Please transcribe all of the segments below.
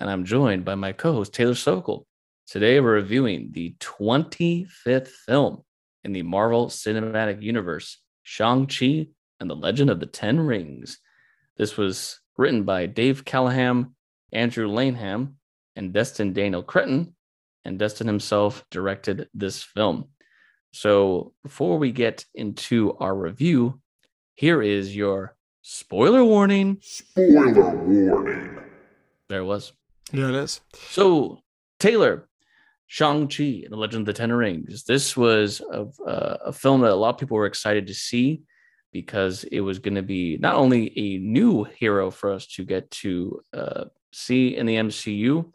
and I'm joined by my co host, Taylor Sokol. Today, we're reviewing the 25th film in the Marvel Cinematic Universe, Shang-Chi and the Legend of the Ten Rings. This was written by Dave Callaham, Andrew Lanham, and Destin Daniel Cretton, and Destin himself directed this film. So, before we get into our review, here is your spoiler warning. Spoiler warning. There it was. Yeah, it is. So, Taylor, Shang-Chi and the Legend of the Ten Rings. This was a, a film that a lot of people were excited to see because it was going to be not only a new hero for us to get to uh, see in the MCU,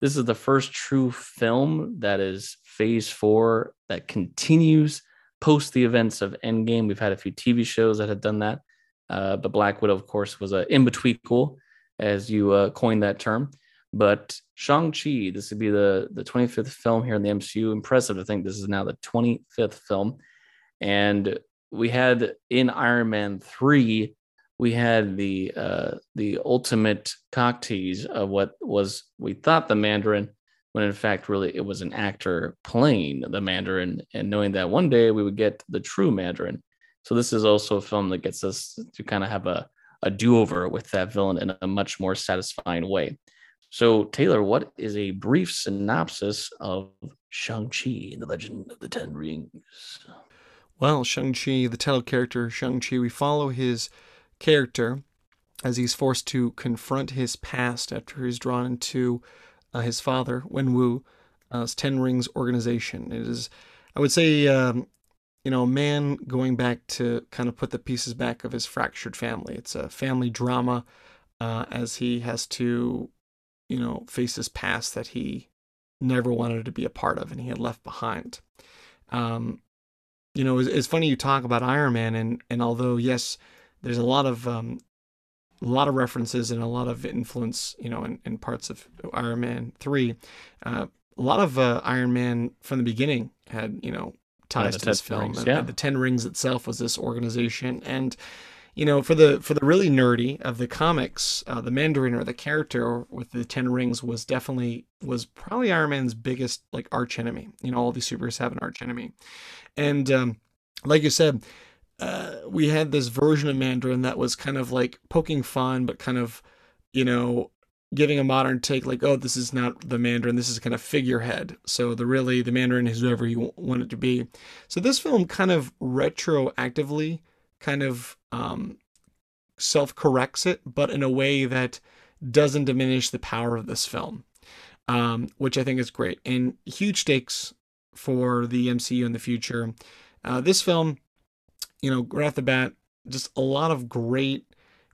this is the first true film that is phase four that continues post the events of Endgame. We've had a few TV shows that have done that. Uh, but Black Widow, of course, was an in between cool, as you uh, coined that term. But Shang-Chi, this would be the, the 25th film here in the MCU. Impressive to think this is now the 25th film. And we had in Iron Man 3, we had the uh, the ultimate cock tease of what was we thought the Mandarin, when in fact really it was an actor playing the Mandarin, and knowing that one day we would get the true Mandarin. So this is also a film that gets us to kind of have a, a do-over with that villain in a much more satisfying way. So Taylor, what is a brief synopsis of Shang-Chi and the Legend of the Ten Rings? Well, Shang-Chi, the title character, Shang-Chi, we follow his character as he's forced to confront his past after he's drawn into uh, his father, Wenwu, uh, Ten Rings organization. It is, I would say, um, you know, a man going back to kind of put the pieces back of his fractured family. It's a family drama uh, as he has to, you know, face his past that he never wanted to be a part of and he had left behind. Um, you know, it's, it's funny you talk about Iron Man, and and although yes, there's a lot of um, a lot of references and a lot of influence, you know, in, in parts of Iron Man three. Uh, a lot of uh, Iron Man from the beginning had, you know, ties Yeah, to this film. Rings, And- yeah. and the Ten Rings itself was this organization, and you know, for the for the really nerdy of the comics, uh, the Mandarin or the character with the Ten Rings was definitely was probably Iron Man's biggest like arch enemy. You know, all these supers have an arch enemy, and um, like you said, uh, we had this version of Mandarin that was kind of like poking fun, but kind of, you know, giving a modern take, like, oh, this is not the Mandarin, this is kind of figurehead. So the really the Mandarin is whoever you want it to be. So this film kind of retroactively kind of um, self corrects it, but in a way that doesn't diminish the power of this film, um, which I think is great and huge stakes for the MCU in the future. Uh, this film, you know, right off the bat, just a lot of great,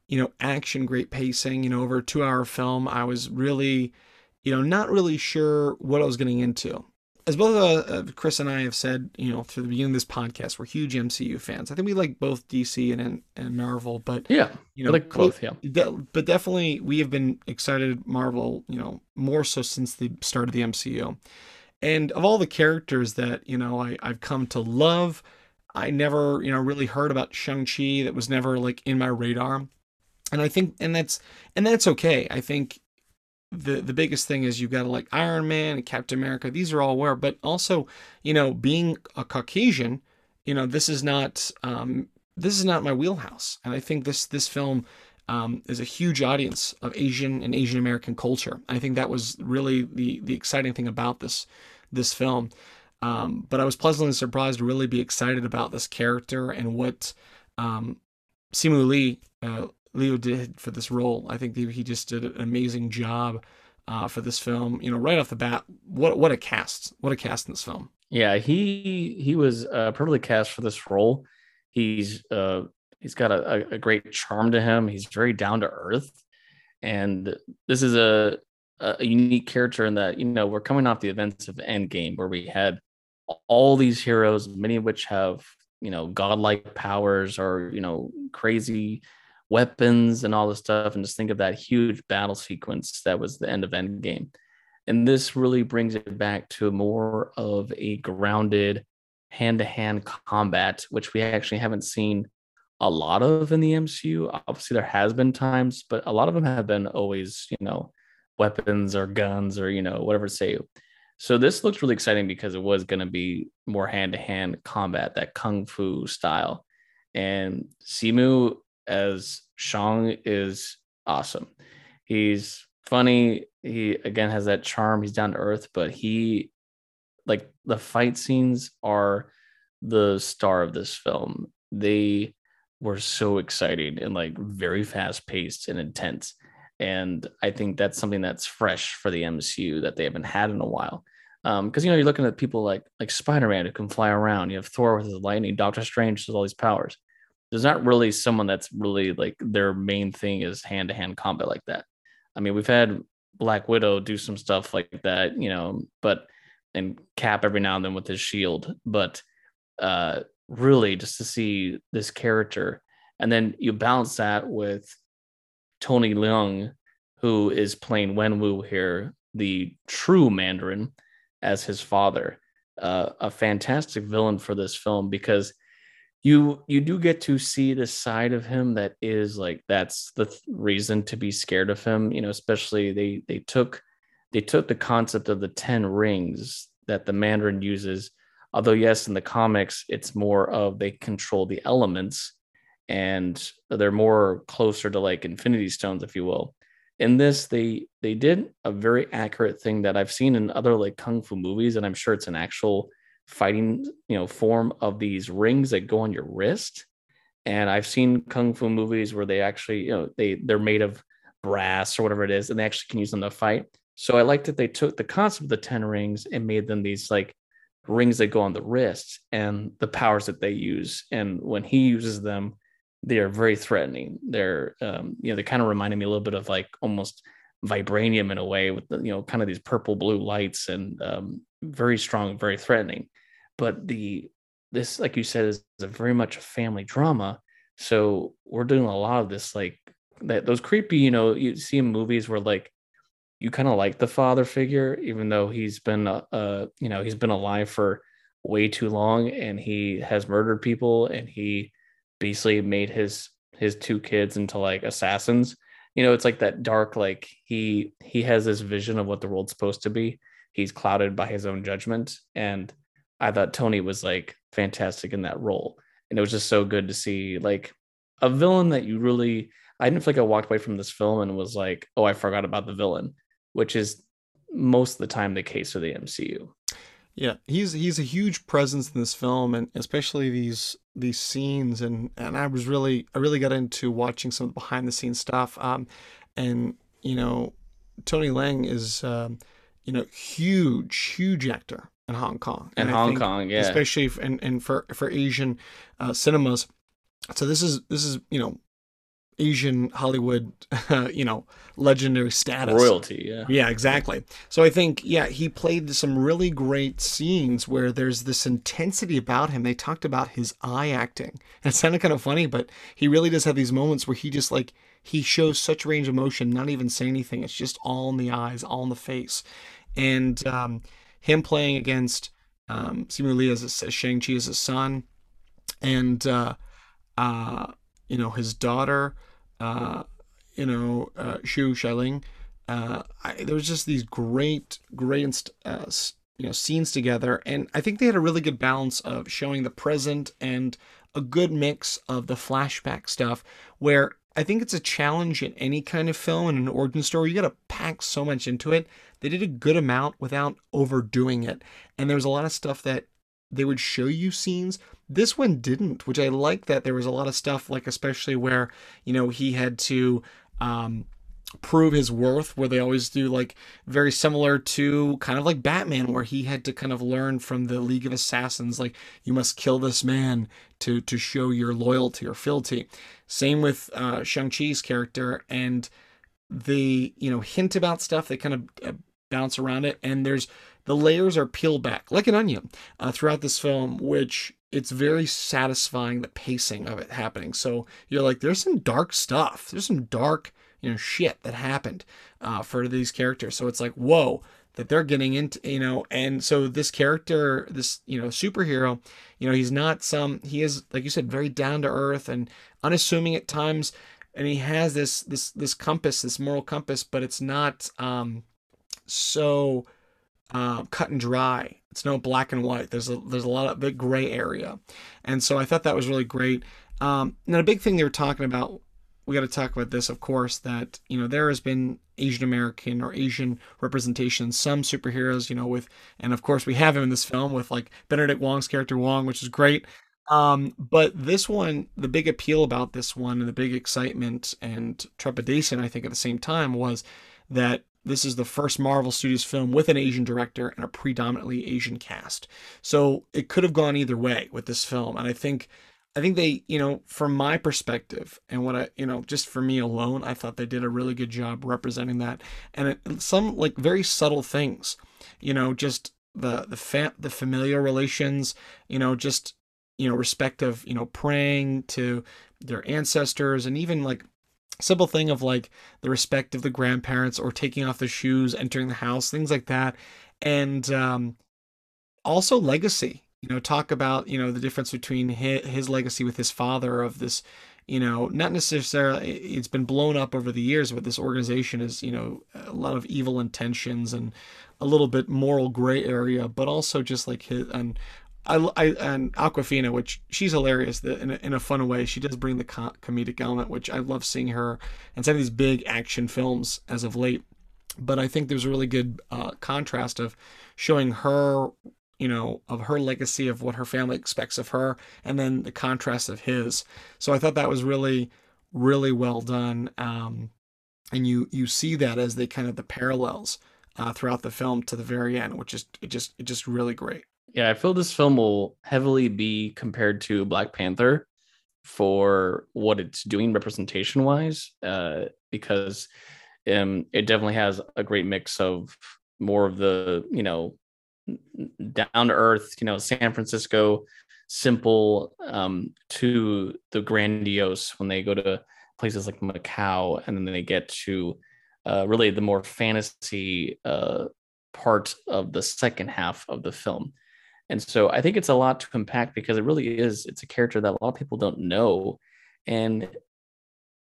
you know, action, great pacing. You know, over a two hour film, I was really, you know, not really sure what I was getting into. As both uh, Chris and I have said, you know, through the beginning of this podcast, we're huge MCU fans. I think we like both DC and and, Marvel, but Yeah, you I know, like both. Yeah, de- but definitely we have been excited Marvel, you know, more so since the start of the MCU. And of all the characters that, you know, I, I've come to love, I never, you know, really heard about Shang-Chi. That was never like in my radar. And I think and that's and that's okay. I think the the biggest thing is you've got to like Iron Man and Captain America. These are all aware, but also, you know, being a Caucasian, you know, this is not um this is not my wheelhouse. And I think this this film um, is a huge audience of Asian and Asian American culture. I think that was really the the exciting thing about this this film. Um, but I was pleasantly surprised to really be excited about this character and what um, Simu Lee uh, Liu did for this role. I think he just did an amazing job uh, for this film. You know, right off the bat, what what a cast! What a cast in this film. yeah. He he was uh, perfectly cast for this role. He's uh, he's got a, a, great charm to him. He's very down to earth, and this is a, a unique character in that you know we're coming off the events of Endgame where we had all these heroes, many of which have you know godlike powers or you know crazy weapons and all this stuff, and just think of that huge battle sequence that was the end of Endgame. And this really brings it back to more of a grounded hand to hand combat, which we actually haven't seen a lot of in the MCU. Obviously, there has been times, but a lot of them have been always, you know, weapons or guns or, you know, whatever say. So this looks really exciting because it was going to be more hand to hand combat, that kung fu style. And Simu as Shang is awesome. He's funny. He again has that charm. He's down to earth, but he like the fight scenes are the star of this film. They were so exciting and like very fast paced and intense. And I think that's something that's fresh for the MCU that they haven't had in a while. Um, because um, you know you're looking at people like like Spider Man who can fly around. You have Thor with his lightning, Doctor Strange with all these powers. There's not really someone that's really like their main thing is hand to hand combat like that. I mean, we've had Black Widow do some stuff like that, you know, but and Cap every now and then with his shield, but uh really just to see this character and then you balance that with Tony Leung who is playing Wenwu here, the true Mandarin as his father. Uh, a fantastic villain for this film because you you do get to see the side of him that is like that's the th- reason to be scared of him you know especially they they took they took the concept of the 10 rings that the mandarin uses. Although yes in the comics it's more of they control the elements and they're more closer to like infinity stones if you will. In this they they did a very accurate thing that i've seen in other like kung fu movies and i'm sure it's an actual fighting you know form of these rings that go on your wrist. And i've seen kung fu movies where they actually you know they they're made of brass or whatever it is and they actually can use them to fight. So i like that they took the concept of the 10 rings and made them these like rings that go on the wrist and the powers that they use. And when he uses them they are very threatening. They're um, you know they kind of reminded me a little bit of like almost vibranium in a way with the, you know kind of these purple blue lights and um, very strong very threatening but the this like you said is a very much a family drama so we're doing a lot of this like that those creepy you know you see in movies where like you kind of like the father figure even though he's been uh, uh you know he's been alive for way too long and he has murdered people and he basically made his his two kids into like assassins. You know it's like that dark like he he has this vision of what the world's supposed to be. He's clouded by his own judgment and I thought Tony was like fantastic in that role. And it was just so good to see like a villain that you really I didn't feel like I walked away from this film and was like, oh, I forgot about the villain, which is most of the time the case for the MCU. Yeah, he's he's a huge presence in this film, and especially these these scenes. and And I was really I really got into watching some of the behind the scenes stuff. Um, and you know, Tony Leung is um, you know huge huge actor in Hong Kong. In Hong Kong, yeah. Especially and and for for Asian uh, cinemas. So this is this is you know Asian Hollywood, you know, legendary status. Royalty, yeah. Yeah, exactly. So I think, yeah, he played some really great scenes where there's this intensity about him. They talked about his eye acting. And It sounded kind of funny, but he really does have these moments where he just like, he shows such range of motion, not even say anything. It's just all in the eyes, all in the face. And, um, him playing against um, Simu Liu as, as Shang-Chi as a son, and uh, uh, you know his daughter, uh, you know uh, Xu Xialing. Uh, I, there was just these great, great uh, you know scenes together, and I think they had a really good balance of showing the present and a good mix of the flashback stuff where I think it's a challenge in any kind of film and an origin story. You got to pack so much into it they did a good amount without overdoing it. And there was a lot of stuff that they would show you scenes. This one didn't, which I like that there was a lot of stuff, like especially where, you know, he had to um, prove his worth, where they always do like very similar to kind of like Batman, where he had to kind of learn from the League of Assassins, like you must kill this man to to show your loyalty or fealty. Same with uh, Shang Chi's character and the you know hint about stuff they kind of uh, bounce around it and there's the layers are peeled back like an onion uh, throughout this film which it's very satisfying the pacing of it happening so you're like there's some dark stuff there's some dark you know shit that happened uh, for these characters so it's like whoa that they're getting into you know and so this character this you know superhero you know he's not some he is like you said very down to earth and unassuming at times and he has this this this compass, this moral compass, but it's not um, so uh, cut and dry. It's no black and white. There's a there's a lot of big gray area, and so I thought that was really great. Um, and a big thing they were talking about. We got to talk about this, of course. That you know there has been Asian American or Asian representation some superheroes. You know, with and of course we have him in this film with like Benedict Wong's character Wong, which is great. Um, but this one, the big appeal about this one and the big excitement and trepidation, I think, at the same time was that this is the first Marvel Studios film with an Asian director and a predominantly Asian cast. So it could have gone either way with this film. And I think I think they, you know, from my perspective and what I, you know, just for me alone, I thought they did a really good job representing that. And it, some like very subtle things, you know, just the the fa- the familiar relations, you know, just you know respect of you know praying to their ancestors and even like simple thing of like the respect of the grandparents or taking off the shoes entering the house things like that and um also legacy you know talk about you know the difference between his, his legacy with his father of this you know not necessarily it's been blown up over the years but this organization is you know a lot of evil intentions and a little bit moral gray area but also just like his and I, I and Awkwafina, which she's hilarious in a, in a fun way. She does bring the co- comedic element, which I love seeing her in some of these big action films as of late. But I think there's a really good uh, contrast of showing her, you know, of her legacy of what her family expects of her, and then the contrast of his. So I thought that was really, really well done. Um, and you you see that as they kind of the parallels uh, throughout the film to the very end, which is it just it just really great. Yeah, I feel this film will heavily be compared to Black Panther for what it's doing representation wise, uh, because um, it definitely has a great mix of more of the, you know, down to earth, you know, San Francisco simple um, to the grandiose when they go to places like Macau and then they get to uh, really the more fantasy uh, part of the second half of the film. And so I think it's a lot to unpack because it really is, it's a character that a lot of people don't know. And,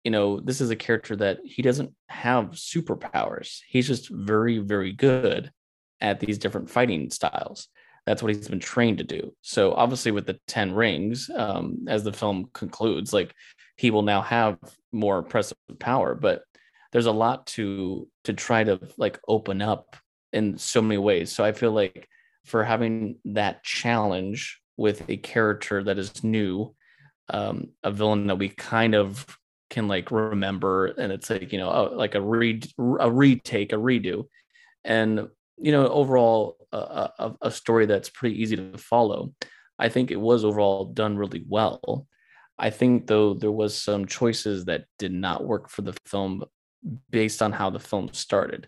you know, this is a character that he doesn't have superpowers. He's just very, very good at these different fighting styles. That's what he's been trained to do. So obviously, with the 10 rings, um, as the film concludes, like he will now have more impressive power, but there's a lot to to try to like open up in so many ways. So I feel like for having that challenge with a character that is new, um, a villain that we kind of can like remember, and it's like you know, oh, like a re a retake, a redo, and you know, overall a, a, a story that's pretty easy to follow. I think it was overall done really well. I think though there was some choices that did not work for the film based on how the film started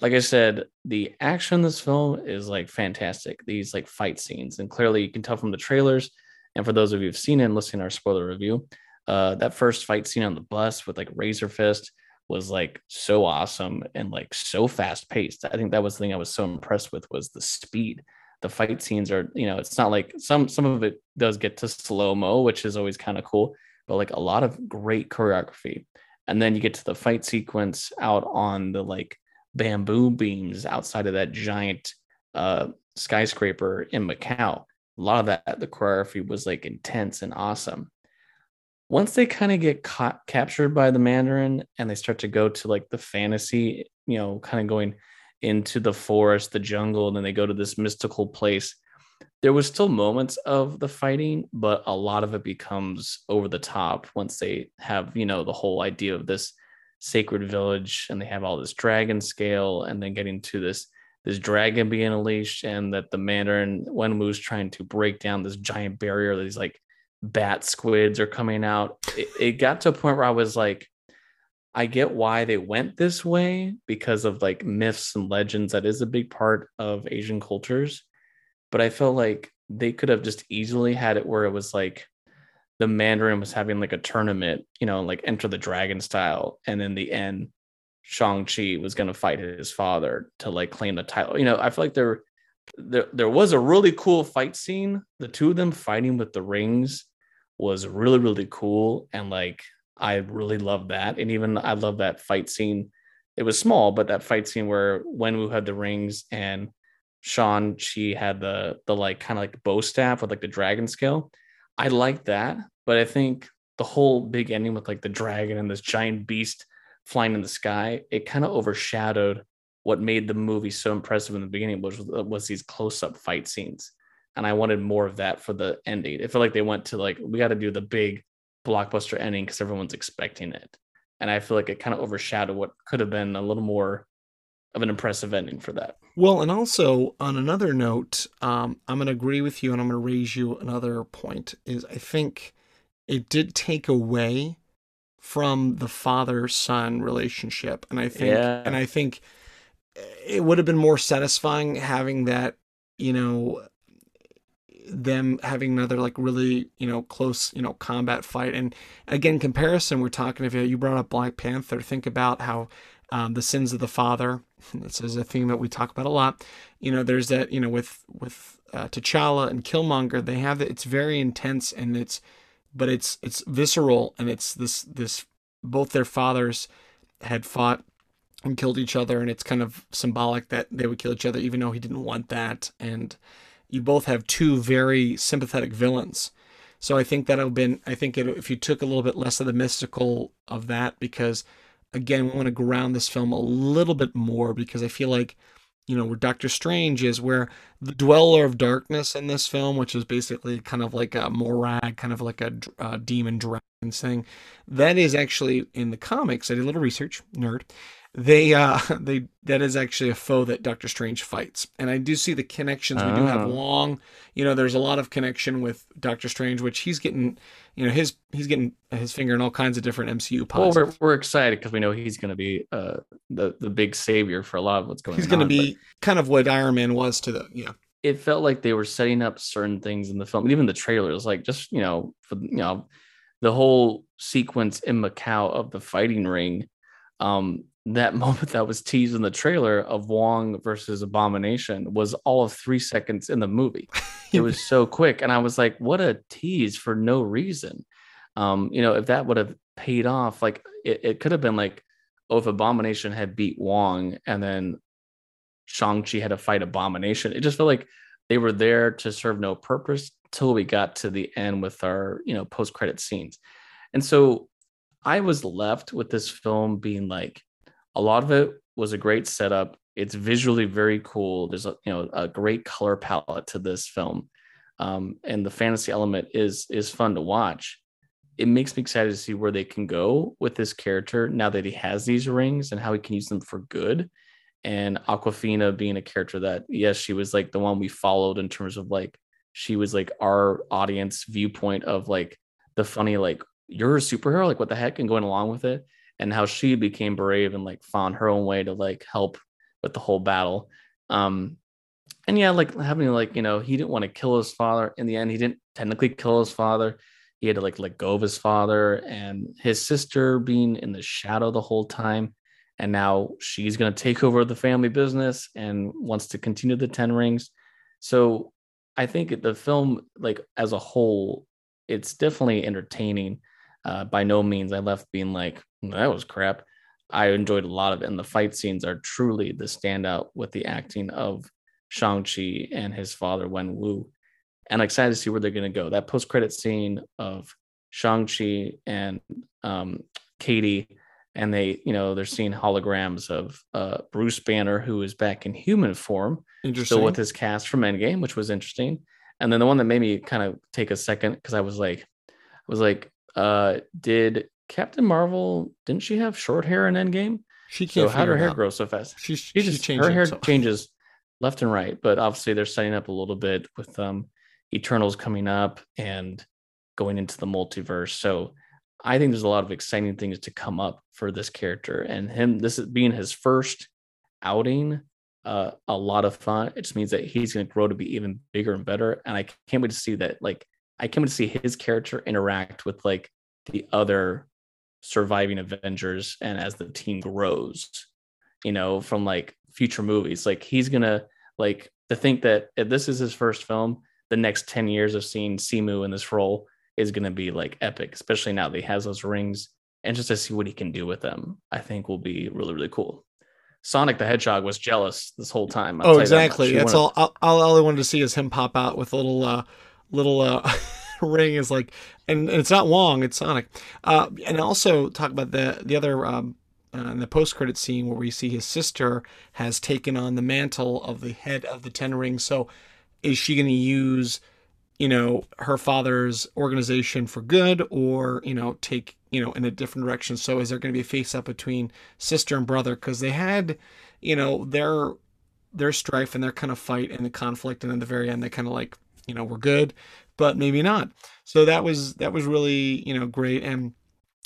like I said, the action in this film is like fantastic. These like fight scenes, and clearly you can tell from the trailers. And for those of you who've seen it and listening to our spoiler review, uh, that first fight scene on the bus with like Razor Fist was like so awesome and like so fast paced. I think that was the thing I was so impressed with was the speed. The fight scenes are, you know, it's not like some some of it does get to slow mo, which is always kind of cool, but like a lot of great choreography. And then you get to the fight sequence out on the like bamboo beams outside of that giant uh, skyscraper in Macau. A lot of that, the choreography was like intense and awesome. Once they kind of get caught, captured by the Mandarin and they start to go to like the fantasy, you know, kind of going into the forest, the jungle, and then they go to this mystical place. There was still moments of the fighting, but a lot of it becomes over the top once they have, you know, the whole idea of this sacred village and they have all this dragon scale and then getting to this this dragon being unleashed and that the mandarin wenwu's trying to break down this giant barrier that he's like bat squids are coming out it, it got to a point where i was like I get why they went this way because of like myths and legends. That is a big part of Asian cultures. But I felt like they could have just easily had it where it was like the Mandarin was having like a tournament, you know, like Enter the Dragon style. And in the end, Shang-Chi was going to fight his father to like claim the title. You know, I feel like there, there, there was a really cool fight scene. The two of them fighting with the rings was really, really cool. And like, I really love that. And even I love that fight scene. It was small, but that fight scene where Wenwu had the rings and Shang-Chi had the the like kind of like bow staff with like the dragon scale. I like that, but I think the whole big ending with like the dragon and this giant beast flying in the sky, it kind of overshadowed what made the movie so impressive in the beginning, was, was these close up fight scenes. And I wanted more of that for the ending. It felt like they went to like, we got to do the big blockbuster ending because everyone's expecting it. And I feel like it kind of overshadowed what could have been a little more of an impressive ending for that. Well, and also on another note, um, I'm going to agree with you, and I'm going to raise you another point. Is I think it did take away from the father son relationship, and I think, Yeah. and I think it would have been more satisfying having that, you know, them having another like really you know close you know combat fight. And again comparison we're talking about you brought up black panther. Think about how um, the sins of the father this is a theme that we talk about a lot. You know there's that you know with with uh, T'Challa and Killmonger they have it it's very intense and it's but it's it's visceral and it's this this both their fathers had fought and killed each other and it's kind of symbolic that they would kill each other even though he didn't want that and you both have two very sympathetic villains so I think that have been I think it, if you took a little bit less of the mystical of that because again, we want to ground this film a little bit more because I feel like, you know, where Doctor Strange is, where the Dweller of Darkness in this film, which is basically kind of like a Morag, kind of like a uh, demon dragon thing, that is actually in the comics. I did a little research, nerd. They, uh, they, that is actually a foe that Doctor Strange fights, and I do see the connections. We do have Oh. long, you know, there's a lot of connection with Doctor Strange, which he's getting, you know, his he's getting his finger in all kinds of different MCU Well, we're, we're excited because we know he's going to be uh, the the big savior for a lot of what's going He's on. He's going to be kind of what Iron Man was to the yeah. It felt like they were setting up certain things in the film, and even the trailers, like just you know, for you know, the whole sequence in Macau of the fighting ring. Um, that moment that was teased in the trailer of Wong versus Abomination was all of three seconds in the movie. it was so quick and i was like what a tease for no reason um you know if that would have paid off like it, it could have been like oh if abomination had beat wong and then shang-chi had to fight abomination it just felt like they were there to serve no purpose till we got to the end with our you know post-credit scenes and so i was left with this film being like a lot of it was a great setup. It's visually very cool. There's a you know a great color palette to this film. Um, and the fantasy element is is fun to watch. It makes me excited to see where they can go with this character now that he has these rings and how he can use them for good. And awkwafina being a character that yes she was like the one we followed in terms of like she was like our audience viewpoint of like the funny like you're a superhero? Like what the heck? and going along with it and how she became brave and like found her own way to like help with the whole battle. Um, and yeah, like having like you know he didn't want to kill his father. In the end, he didn't technically kill his father. He had to like let go of his father and his sister being in the shadow the whole time. And now she's gonna take over the family business and wants to continue the Ten Rings. So I think the film, like as a whole, it's definitely entertaining. Uh, by no means I left being like that was crap. I enjoyed a lot of it, and the fight scenes are truly the standout with the acting of Shang Chi and his father Wen Wu. And I'm excited to see where they're going to go. That post credit scene of Shang Chi and um, Katie, and they, you know, they're seeing holograms of uh, Bruce Banner, who is back in human form, Interesting. still with his cast from Endgame, which was interesting. And then the one that made me kind of take a second because I was like, I was like, uh, did Captain Marvel didn't she have short hair in Endgame? she can't how did her hair out. grow so fast? She, She she just changed her hair so- changes left and right, but obviously they're setting up a little bit with um Eternals coming up and going into the multiverse. So I think there's a lot of exciting things to come up for this character and him. This is being his first outing. Uh, a lot of fun. It just means that he's going to grow to be even bigger and better. And I can't wait to see that. Like, I can't to see his character interact with like the other surviving Avengers and as the team grows, you know, from like future movies. Like, he's gonna like to think that if this is his first film, the next 10 years of seeing Simu in this role is to be like epic, especially now that he has those rings and just to see what he can do with them, I think will be really, really cool. Sonic the Hedgehog was jealous this whole time. I'll oh, exactly. That That's all, all. All I wanted to see is him pop out with a little, uh, little uh, ring. Is like, and, and, it's not Wong, it's Sonic. Uh, and also talk about the the other um, uh, in the post credit scene where we see his sister has taken on the mantle of the head of the Ten Rings. So, is she going to use you know her father's organization for good or you know take you know in a different direction so is there going to be a face up between sister and brother because they had you know their their strife and their kind of fight and the conflict and in the very end they kind of like you know we're good but maybe not so that was that was really you know great and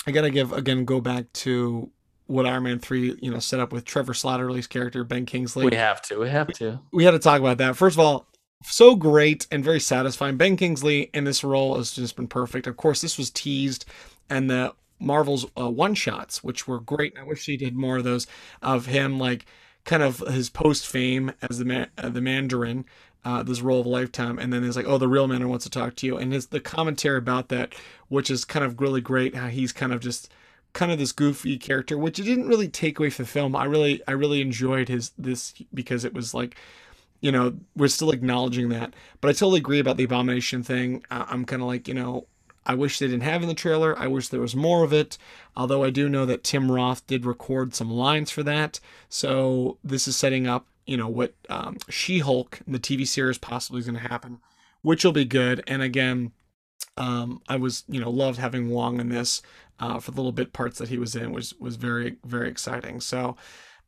i gotta give again go back to what Iron Man 3, you know, set up with Trevor Slattery's character, Ben Kingsley. We have to. We have to. We, we had to talk about that. First of all, so great and very satisfying. Ben Kingsley in this role has just been perfect. Of course, this was teased, and the Marvel's uh, one shots, which were great. I wish he did more of those of him, like kind of his post fame as the man, uh, the Mandarin, uh, this role of a lifetime, and then there's like, oh, the real Mandarin wants to talk to you, and his the commentary about that, which is kind of really great. How he's kind of just kind of this goofy character, which it didn't really take away from the film. I really I really enjoyed his this because it was like you know, we're still acknowledging that. But I totally agree about the abomination thing. I'm kind of like, you know, I wish they didn't have in the trailer. I wish there was more of it. Although I do know that Tim Roth did record some lines for that. So this is setting up, you know, what um, She Hulk, the TV series, possibly is going to happen, which will be good. And again, um, I was, you know, loved having Wong in this uh, for the little bit parts that he was in, was was very very exciting. So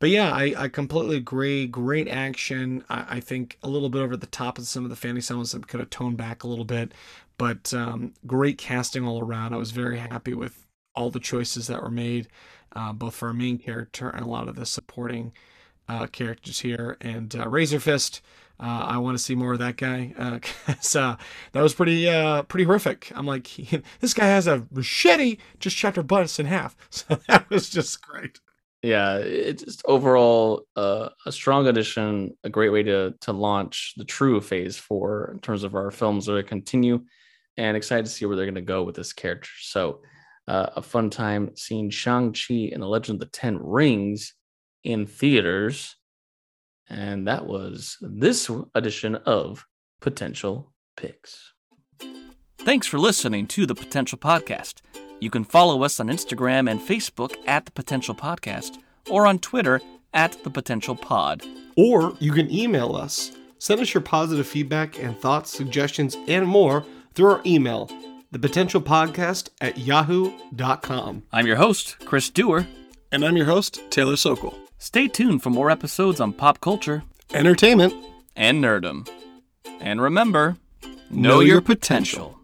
but yeah, I, I completely agree. Great action. I, I, think a little bit over the top of some of the fantasy elements that could have toned back a little bit, but um, great casting all around. I was very happy with all the choices that were made, uh, both for our main character and a lot of the supporting uh, characters here. And uh, Razor Fist, uh, I want to see more of that guy because uh, uh, that was pretty pretty horrific. I'm like, he, this guy has a machete, just chopped her butts in half. So that was just great yeah it's just overall uh, a strong addition a great way to to launch the true phase four in terms of our films are to continue and excited to see where they're going to go with this character so uh, a fun time seeing shang-chi and the legend of the ten rings in theaters and that was this edition of potential picks thanks for listening to the potential podcast you can follow us on Instagram and Facebook at The Potential Podcast or on Twitter at The Potential Pod. Or you can email us. Send us your positive feedback and thoughts, suggestions, and more through our email, thepotentialpodcast at yahoo.com. I'm your host, Chris Dewar. And I'm your host, Taylor Sokol. Stay tuned for more episodes on pop culture, entertainment, and nerdom. And remember, know, know your, your potential. potential.